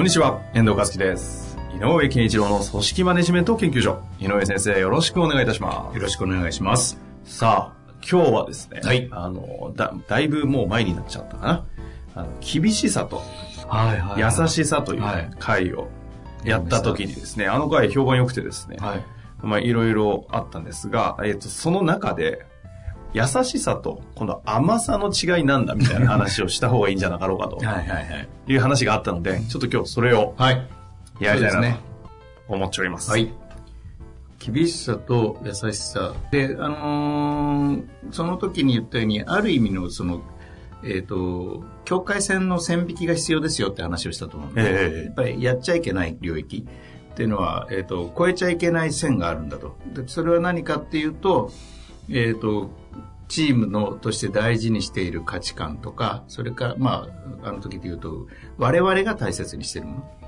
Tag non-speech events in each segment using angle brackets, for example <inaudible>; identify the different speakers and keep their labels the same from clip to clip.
Speaker 1: こんにちは、遠藤和樹です。井上健一郎の組織マネジメント研究所。井上先生、よろしくお願いいたします。
Speaker 2: よろしくお願いします。
Speaker 1: さあ、今日はですね、
Speaker 2: はい
Speaker 1: あの、だ、だいぶもう前になっちゃったかな。あの、厳しさと
Speaker 2: はいは
Speaker 1: 優しさという
Speaker 2: はい
Speaker 1: 回をやった時にですね、あの回評判良くてですね、
Speaker 2: はい。
Speaker 1: まあいろいろあったんですが、えっと、その中で、優しさと、この甘さの違いなんだみたいな話をした方がいいんじゃなかろうかと <laughs>
Speaker 2: はいはいはい。
Speaker 1: いう話があったので、ちょっと今日それを
Speaker 2: はい。
Speaker 1: やりたいなと思っております。
Speaker 2: はい。厳しさと優しさ。で、あのーその時に言ったように、ある意味のその、えっ、と、境界線の線引きが必要ですよって話をしたと思うんで、
Speaker 1: ええ
Speaker 2: やっぱりやっちゃいけない領域っていうのは、えっ、と、超えちゃいけない線があるんだと。でそれは何かっていうと、えっ、と、チームのとして大事にしている価値観とか、それから、まあ、あの時で言うと、我々が大切にしているもの。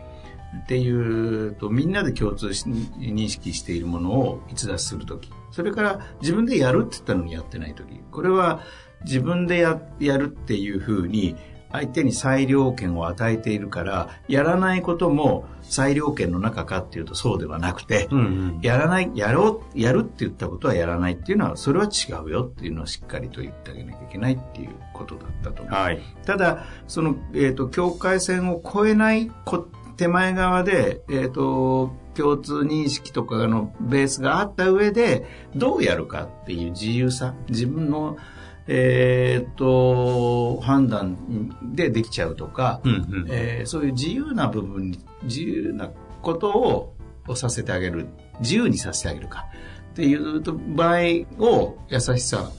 Speaker 2: っていうと、みんなで共通し認識しているものを逸脱するとき。それから、自分でやるって言ったのにやってないとき。これは、自分でややるっていうふうに、相手に裁量権を与えているから、やらないことも裁量権の中かっていうとそうではなくて、
Speaker 1: うんうん。
Speaker 2: やらない、やろう、やるって言ったことはやらないっていうのは、それは違うよっていうのをしっかりと言ってあげなきゃいけないっていうことだったと思う。
Speaker 1: はい。
Speaker 2: ただ、その、えっ、と、境界線を越えないこ手前側で、えっ、と、共通認識とかのベースがあった上で、どうやるかっていう自由さ、自分の、えっ、と、判断でできちゃうとか、
Speaker 1: うんうん。
Speaker 2: えーそういう自由な部分に、自由なことををさせてあげる、自由にさせてあげるかっていうと場合を優しさ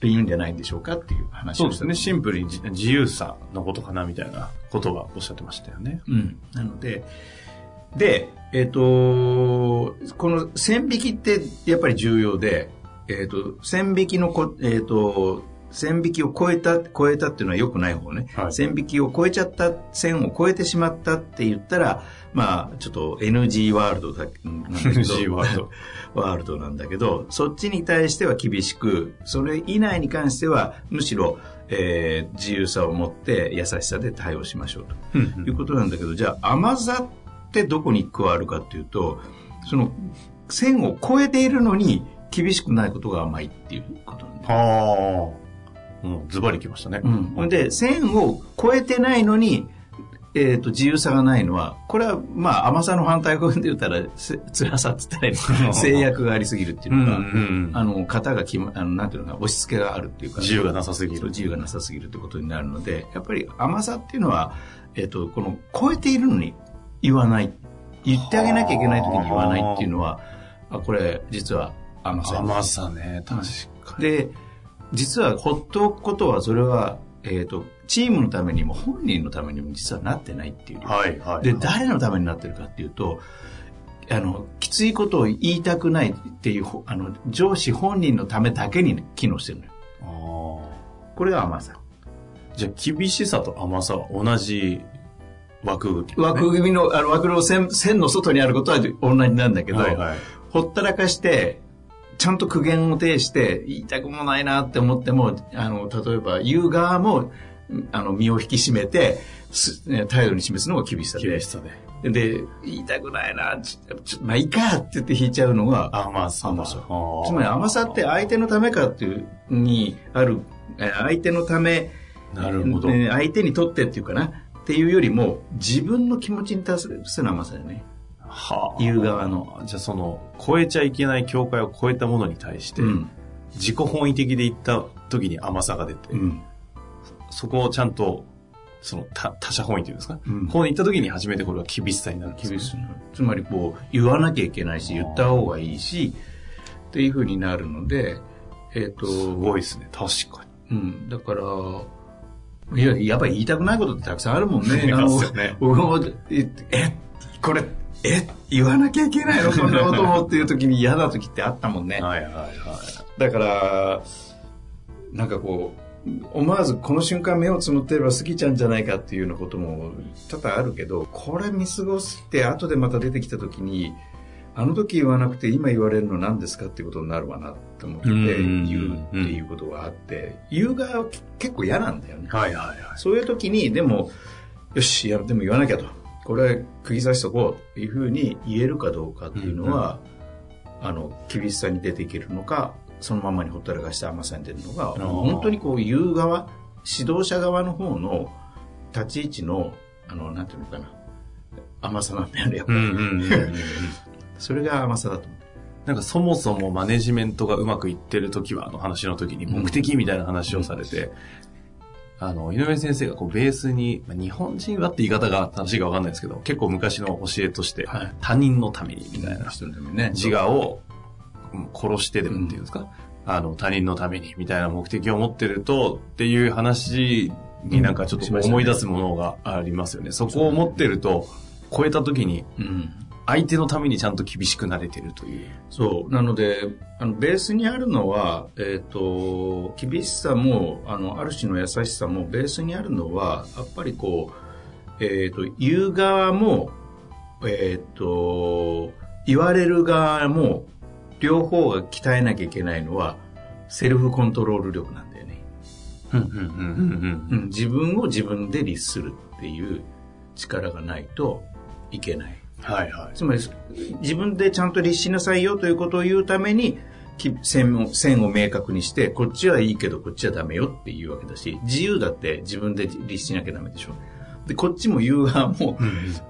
Speaker 2: と言うんじゃないんでしょうかっていう話
Speaker 1: そうですね。シンプルにじ自由さのことかなみたいなことがおっしゃってましたよね。
Speaker 2: うん。なので、で、えっ、と、この線引きってやっぱり重要で、えっ、と、線引きのこ、えっ、と、線引きを超えた、超えたっていうのは良くない方ね。
Speaker 1: はい
Speaker 2: 線引きを超えちゃった、線を超えてしまったって言ったら、まあ、ちょっと NG ワールドだ
Speaker 1: NG ワールド。<laughs>
Speaker 2: ワールドなんだけど、そっちに対しては厳しく、それ以内に関しては、むしろ、えー自由さを持って優しさで対応しましょうと。
Speaker 1: うんうん
Speaker 2: いうことなんだけど、じゃあ甘さってどこに加わるかっていうと、その線を越えているのに厳しくないことが甘いっていうことなんだよ。
Speaker 1: はあ。もうズバリきましたね。
Speaker 2: うん。ほんで、線を越えてないのに、えっ、と、自由さがないのは、これは、まあ、甘さの反対語で言ったら、せ辛さって言ったらいいの制約がありすぎるっていうのが、
Speaker 1: うんうんうん
Speaker 2: あの、型が決ま、あの、なんていうのか、押し付けがあるっていうか、
Speaker 1: 自由がなさすぎる。
Speaker 2: 自由がなさすぎるってことになるので、やっぱり甘さっていうのは、えっ、と、この超えているのに言わない。言ってあげなきゃいけない時に言わないっていうのは、あ、これ実は甘さ。
Speaker 1: 甘さね、確かに。
Speaker 2: で、実はほっとくことは、それは、えっ、と、チームのためにも本人のためにも実はなってないっていう。
Speaker 1: はいはい。
Speaker 2: で、誰のためになってるかっていうと、あの、きついことを言いたくないっていう、ほあの、上司本人のためだけに機能してるのよ。
Speaker 1: あ
Speaker 2: これが甘さ。
Speaker 1: ーじゃあ、厳しさと甘さは同じ枠組みね、
Speaker 2: 枠組みの、あの、枠の線、線の外にあることは同じなんだけど、
Speaker 1: はいはい。
Speaker 2: ほったらかして、ちゃんと苦言を呈して、言いたくもないなって思っても、あの、例えば言う側も、あの、身を引き締めて、態度に示すのが厳しさで。
Speaker 1: 厳しさで。
Speaker 2: で、言いたくないな、ちょまあいいかって言って引いちゃうのが、
Speaker 1: 甘さ。
Speaker 2: 甘さつまり甘さって相手のためかっていうにある、え相手のため、
Speaker 1: なるほど。
Speaker 2: え相手にとってっていうかな、っていうよりも、自分の気持ちに対する甘さだよね。
Speaker 1: はあ
Speaker 2: 言う側の。
Speaker 1: じゃあその、超えちゃいけない境界を超えたものに対して、
Speaker 2: うん。
Speaker 1: 自己本位的で言った時に甘さが出て、
Speaker 2: うん。
Speaker 1: そこをちゃんと、その他他者本位というんですか、
Speaker 2: うん
Speaker 1: こう言った時に初めてこれは厳しさになるんです
Speaker 2: 厳しいのつまりこう、言わなきゃいけないし、言った方がいいし、っていうふうになるので、えっ、と、
Speaker 1: すごいですね、確かに。
Speaker 2: うん、だから、いや、やっぱり言いたくないことってたくさんあるもんね。<laughs>
Speaker 1: ね
Speaker 2: えこれ、え、言わなきゃいけないの？こんなこともっていう時に嫌な時ってあったもんね。
Speaker 1: はいはいはい。
Speaker 2: だから、なんかこう、思わずこの瞬間目をつむってれば過ぎちゃうんじゃないかっていうようなことも多々あるけど、これ見過ごして後でまた出てきた時に、あの時言わなくて今言われるの何ですかっていうことになるわなと思って
Speaker 1: うん
Speaker 2: 言うっていうことがあって、言う側は結構嫌なんだよね。
Speaker 1: はいはいはい。
Speaker 2: そういう時に、でも、よし、やでも言わなきゃと。これは釘刺しとこうっていうふうに言えるかどうかっていうのは、あの、厳しさに出ていけるのか、そのままにほったらかして甘さに出るのが、
Speaker 1: ー
Speaker 2: 本当にこう言う側、指導者側の方の立ち位置の、あの、なんていうのかな、甘さなんだよね、やっぱり。
Speaker 1: うんうんうんうん。
Speaker 2: それが甘さだと思う。
Speaker 1: なんかそもそもマネジメントがうまくいってる時は、あの話の時に目的みたいな話をされて、あの、井上先生がこうベースに、まあ日本人はって言い方が正しいかわかんないですけど、結構昔の教えとして、
Speaker 2: はい
Speaker 1: 他人のためにみたいな。自我をうん殺してでもっていうんですか、あの、他人のためにみたいな目的を持ってるとっていう話になんかちょっと思い出すものがありますよね。そこを持ってると、超えた時に
Speaker 2: うん。
Speaker 1: 相手のためにちゃんと厳しくなれてるという。
Speaker 2: そう。なので、あの、ベースにあるのは、えっ、と、厳しさも、あの、ある種の優しさも、ベースにあるのは、やっぱりこう、えっ、と、言う側も、えっ、と、言われる側も、両方が鍛えなきゃいけないのは、セルフコントロール力なんだよね。
Speaker 1: うんうんうんうん
Speaker 2: うん、自分を自分で律するっていう力がないといけない。
Speaker 1: はいはい。
Speaker 2: つまり、自分でちゃんと律しなさいよということを言うために、き線を線を明確にして、こっちはいいけどこっちはダメよっていうわけだし、自由だって自分で律しなきゃダメでしょ。で、こっちも言う側も、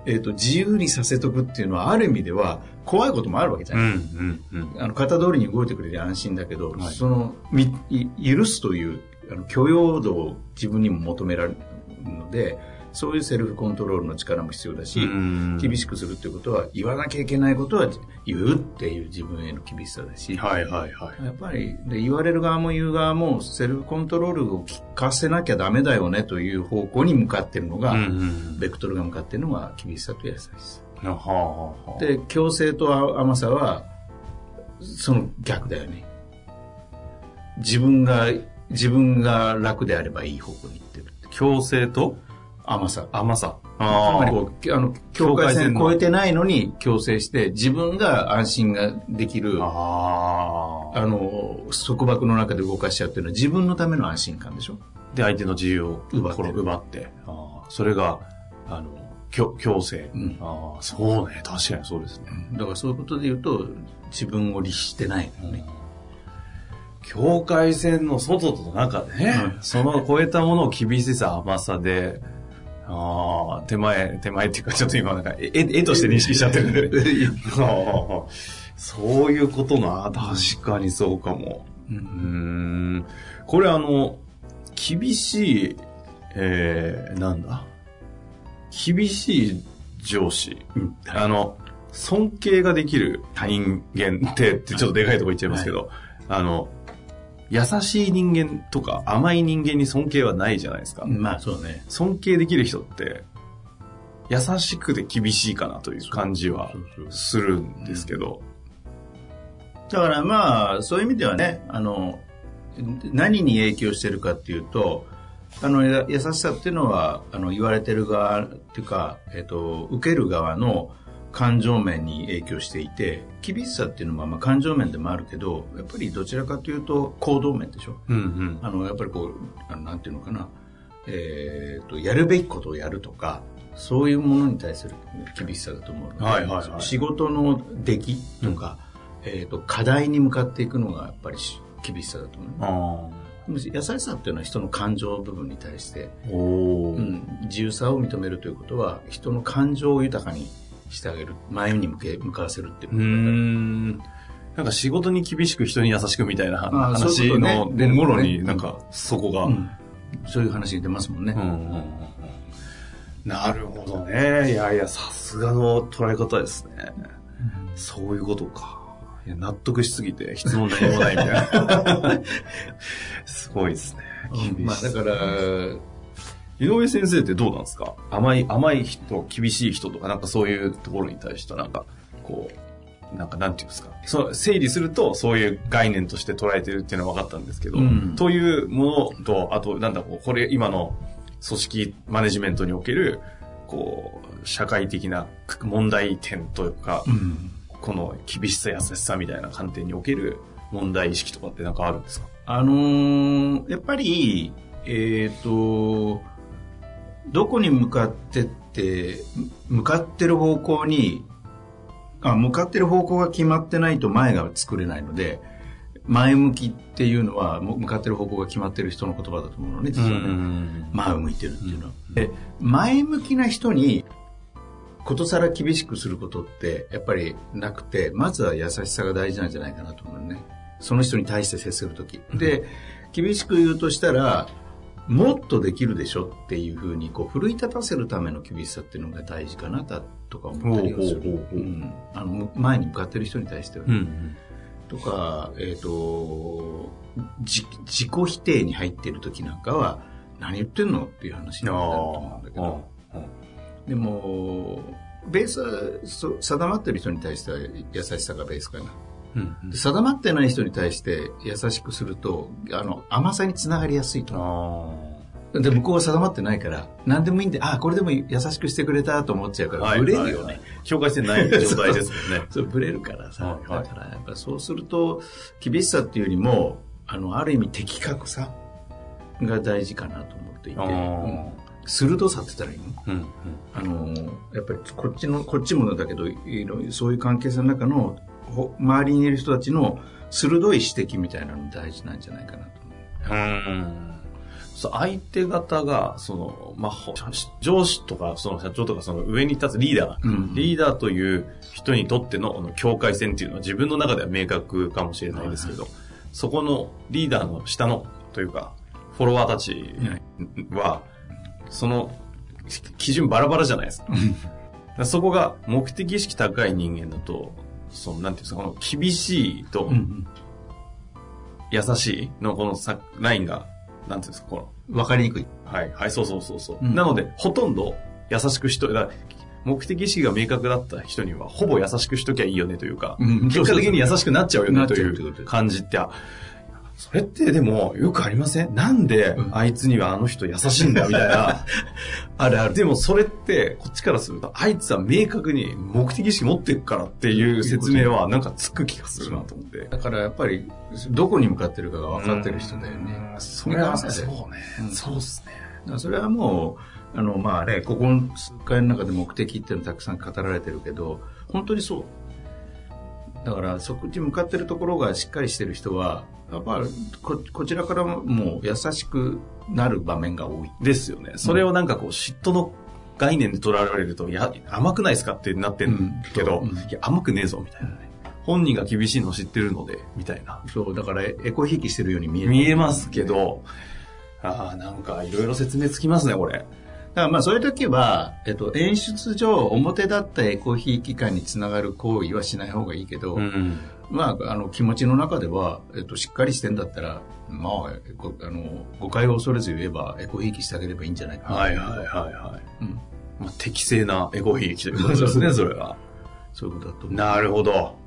Speaker 2: えっ、と、自由にさせとくっていうのは、ある意味では、怖いこともあるわけじゃ
Speaker 1: う
Speaker 2: ない。
Speaker 1: んうんうん。
Speaker 2: あの、型通りに動いてくれて安心だけど、
Speaker 1: はい
Speaker 2: その、み、い許すという、あの、許容度を自分にも求められるので、そういうセルフコントロールの力も必要だし、
Speaker 1: うん
Speaker 2: 厳しくするってことは、言わなきゃいけないことは言うっていう自分への厳しさだし、
Speaker 1: はいはいはい。
Speaker 2: やっぱりで言われる側も言う側もセルフコントロールを聞かせなきゃダメだよねという方向に向かってるのが、ベクトルが向かってるのが厳しさと優しさ。で、強制と甘さは、その逆だよね。自分が、自分が楽であればいい方向に行ってる。
Speaker 1: 強制と
Speaker 2: 甘さ。
Speaker 1: 甘さ。
Speaker 2: つまり
Speaker 1: あ
Speaker 2: こう、あの、境界線越えてないのに強制して、自分が安心ができる、
Speaker 1: あ。ああ。
Speaker 2: あの、束縛の中で動かしちゃうっていうのは自分のための安心感でしょ？
Speaker 1: で、相手の自由を
Speaker 2: 奪って
Speaker 1: 奪って。ああ。それが、あの、強強制。
Speaker 2: うん
Speaker 1: ああ、そうね。確かにそうですね。
Speaker 2: だからそういうことで言うと、自分を律してないのよね。
Speaker 1: 境界線の外と中でね、
Speaker 2: うん
Speaker 1: その超えたものを厳しさ、甘さで、ああ、手前、手前っていうか、ちょっと今なんか、絵、絵として認識しちゃってる <laughs> んで。そういうことな、確かにそうかも。
Speaker 2: う
Speaker 1: ん。これあの、厳しい、えー、なんだ？厳しい上司。
Speaker 2: うん
Speaker 1: あの、尊敬ができる人間って、ってちょっとでかいとこ言っちゃいますけど、あの、優しい人間とか甘い人間に尊敬はないじゃないですか。
Speaker 2: まあそうね。
Speaker 1: 尊敬できる人って、優しくて厳しいかなという感じはするんですけど。
Speaker 2: だからまあ、そういう意味ではね、あの、何に影響してるかっていうと、あの、や優しさっていうのは、あの、言われてる側っていうか、えっと、受ける側の感情面に影響していて、厳しさっていうのはまあ感情面でもあるけど、やっぱりどちらかというと行動面でしょ。
Speaker 1: うんうん。
Speaker 2: あの、やっぱりこう、あのなんていうのかな、えっと、やるべきことをやるとか、そういうものに対する厳しさだと思うので、
Speaker 1: はいはいはい
Speaker 2: 仕事の出来とか、えっと、課題に向かっていくのがやっぱりし厳しさだと思う。優しさっていうのは人の感情部分に対して。うん、自由さを認めるということは、人の感情を豊かにしてあげる、前に向け、向かわせるっていう
Speaker 1: うん。なんか仕事に厳しく人に優しくみたいな話のもろになんかそこが。
Speaker 2: うんそういう話に出ますもんね。
Speaker 1: うんうんうんうんなるほどね。いやいや、さすがの捉え方ですね。そういうことか。いや納得しすぎて質問何もないみたいな。<laughs> すごいですね。
Speaker 2: うんまあだから、
Speaker 1: 井上先生ってどうなんですか？甘い、甘い人、厳しい人とか、なんかそういうところに対して、なんか、こう、なんかなんていうんですか？そう、整理すると、そういう概念として捉えてるっていうのは分かったんですけど、
Speaker 2: うん
Speaker 1: というものと、あと、なんだこう、これ、今の組織マネジメントにおける、こう、社会的な問題点というか、
Speaker 2: うん。
Speaker 1: この厳しさ、優しさみたいな観点における問題意識とかってなんかあるんですか？
Speaker 2: あのーやっぱり、えっ、と、どこに向かってって、向かってる方向に、あ、向かってる方向が決まってないと前が作れないので、前向きっていうのは、向かってる方向が決まってる人の言葉だと思うのね、実はね。前を向いてるっていうのは。で、前向きな人に、ことさら厳しくすることって、やっぱりなくて、まずは優しさが大事なんじゃないかなと思うね。その人に対して接するとき。で、厳しく言うとしたら、もっとできるでしょっていうふうに、こう、奮い立たせるための厳しさっていうのが大事かなだとか思ったりはする。
Speaker 1: ほう
Speaker 2: んあの、む前に向かってる人に対してはね。
Speaker 1: うん。
Speaker 2: とか、えっ、と、じ自己否定に入っている時なんかは、何言ってんのっていう話になると思うんだけど、でも、ベースはそ定まってる人に対しては優しさがベースかな。
Speaker 1: うん。
Speaker 2: で定まってない人に対して優しくすると、あの、甘さにつながりやすいと。で、向こうは定まってないから、何でもいいんで、あ、これでも優しくしてくれたと思っちゃうから、
Speaker 1: はい
Speaker 2: ブレるよね。
Speaker 1: 境界線ない状態ですもんね。<laughs>
Speaker 2: そう、ブレるからさ。
Speaker 1: はいはい
Speaker 2: だから、やっぱそうすると、厳しさっていうよりも、あの、ある意味的確さが大事かなと思っていて、鋭さって言ったらいいの？
Speaker 1: うん。
Speaker 2: あの、やっぱりこっちの、こっちもだけど、いろいろそういう関係性の中の、ほ周りにいる人たちの鋭い指摘みたいなの大事なんじゃないかなと思う。
Speaker 1: うん。相手方が、その、まあ、ほ上司とか、その社長とか、その上に立つリーダー、
Speaker 2: うん
Speaker 1: リーダーという人にとっての、あの境界線っていうのは自分の中では明確かもしれないですけど、そこのリーダーの下の、というか、フォロワーたちは、その、基準バラバラじゃないですか。そこが目的意識高い人間だと、その、なんていうんですか、この厳しいと
Speaker 2: うん
Speaker 1: 優しいのこのさラインが、なんていうんですか、この、
Speaker 2: うん。わかりにくい。
Speaker 1: はい、はい、そうそうそうそう。
Speaker 2: うん
Speaker 1: なので、ほとんど優しくしと、だ目的意識が明確だった人には、ほぼ優しくしときゃいいよねというか、
Speaker 2: うん
Speaker 1: 結果的に優しくなっちゃうよねとい
Speaker 2: う
Speaker 1: 感じって、あそれってでもよくありません？なんで
Speaker 2: うん
Speaker 1: あいつにはあの人優しいんだみたいな。<laughs>
Speaker 2: あるある。
Speaker 1: でもそれって、こっちからすると、あいつは明確に目的意識持ってるからっていう説明はなんかつく気がするなと思って。
Speaker 2: だからやっぱり、どこに向かってるかが分かってる人だよね。
Speaker 1: うんそれは、
Speaker 2: そ
Speaker 1: そうう
Speaker 2: ね
Speaker 1: ね。そうっすね。
Speaker 2: それはもう、あの、まあね、ここの数回の中で目的っていうのたくさん語られてるけど、本当にそう。だから、そこに向かってるところがしっかりしてる人は、やっぱこ、こちらからも優しくなる場面が多い。
Speaker 1: ですよね。それをなんかこう、嫉妬の概念で捉えられると、いや、甘くないですかってなってんけど、
Speaker 2: うん
Speaker 1: いや、甘くねえぞ、みたいなね。本人が厳しいの知ってるので、みたいな。
Speaker 2: そう、だからエコひいきしてるように見える。
Speaker 1: 見えますけど、ああ、なんかいろいろ説明つきますね、これ。
Speaker 2: だからまあそういう時は、えっと、演出上表だったエコひいき感につながる行為はしない方がいいけど、
Speaker 1: ん。
Speaker 2: まあ、あの、気持ちの中では、えっと、しっかりしてんだったら、まあ、ごあの、誤解を恐れず言えば、エコひいきしてあげればいいんじゃないかな。
Speaker 1: はいはいはいはい。
Speaker 2: うん。
Speaker 1: まあ、適正なエゴ悲劇ということですね、それは。
Speaker 2: そういうことだと。
Speaker 1: なるほど。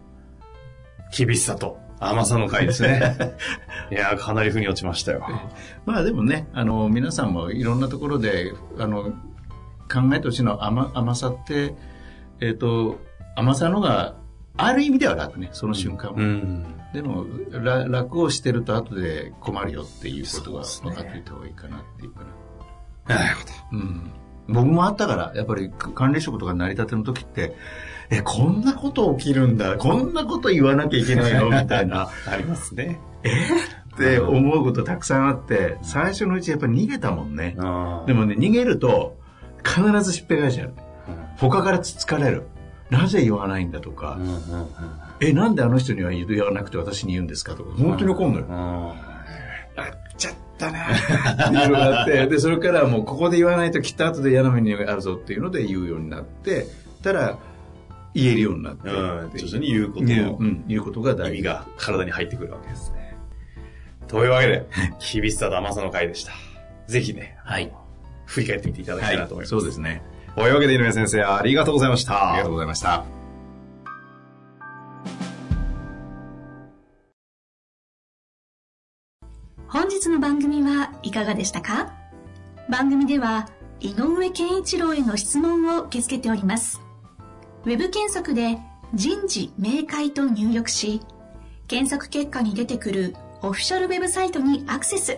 Speaker 1: 厳しさと甘さの回ですね。<laughs> いやー、かなり腑に落ちましたよ。
Speaker 2: まあでもね、あの、皆さんもいろんなところで、あの、考えてほしいのは甘甘さって、えっ、と、甘さのが、ある意味では楽ね、その瞬間は。
Speaker 1: ん。
Speaker 2: でも、ら楽をしてると後で困るよっていうことが分かっていた方がいいかなっていうかな。
Speaker 1: なるほど。
Speaker 2: うん。僕もあったから、やっぱり管理職とか成り立ての時って、え、こんなこと起きるんだ、こんなこと言わなきゃいけないのみたいな、<laughs>
Speaker 1: ありますね。
Speaker 2: って思うことたくさんあって、最初のうちやっぱり逃げたもんね。
Speaker 1: あ
Speaker 2: でもね、逃げると、必ずしっぺ返しちゃう。他からつつかれる。なぜ言わないんだとか、
Speaker 1: うんうんうん
Speaker 2: え、なんであの人には言わなくて私に言うんですかとか、本当に怒んのよ。やっちゃったな <laughs> っていうのがあって、で、それからもうここで言わないときっと後で嫌な目にあるぞっていうので言うようになって、たら言えるようになって、
Speaker 1: うん徐々に言うこと
Speaker 2: 言う、
Speaker 1: の
Speaker 2: うん、言うことが
Speaker 1: 意
Speaker 2: 大事。
Speaker 1: 味が体に入ってくるわけですね。というわけで、厳しさと甘さの回でした。ぜひね、
Speaker 2: はい。
Speaker 1: 振り返ってみていただきたいなと思います。
Speaker 2: そうですね。
Speaker 3: というわけで井上先生、ありがとうございました。
Speaker 2: ありがとうございました。
Speaker 4: 本日の番組はいかがでしたか？番組では井上健一郎への質問を受け付けております。ウェブ検索で人事明快と入力し、検索結果に出てくるオフィシャルウェブサイトにアクセス。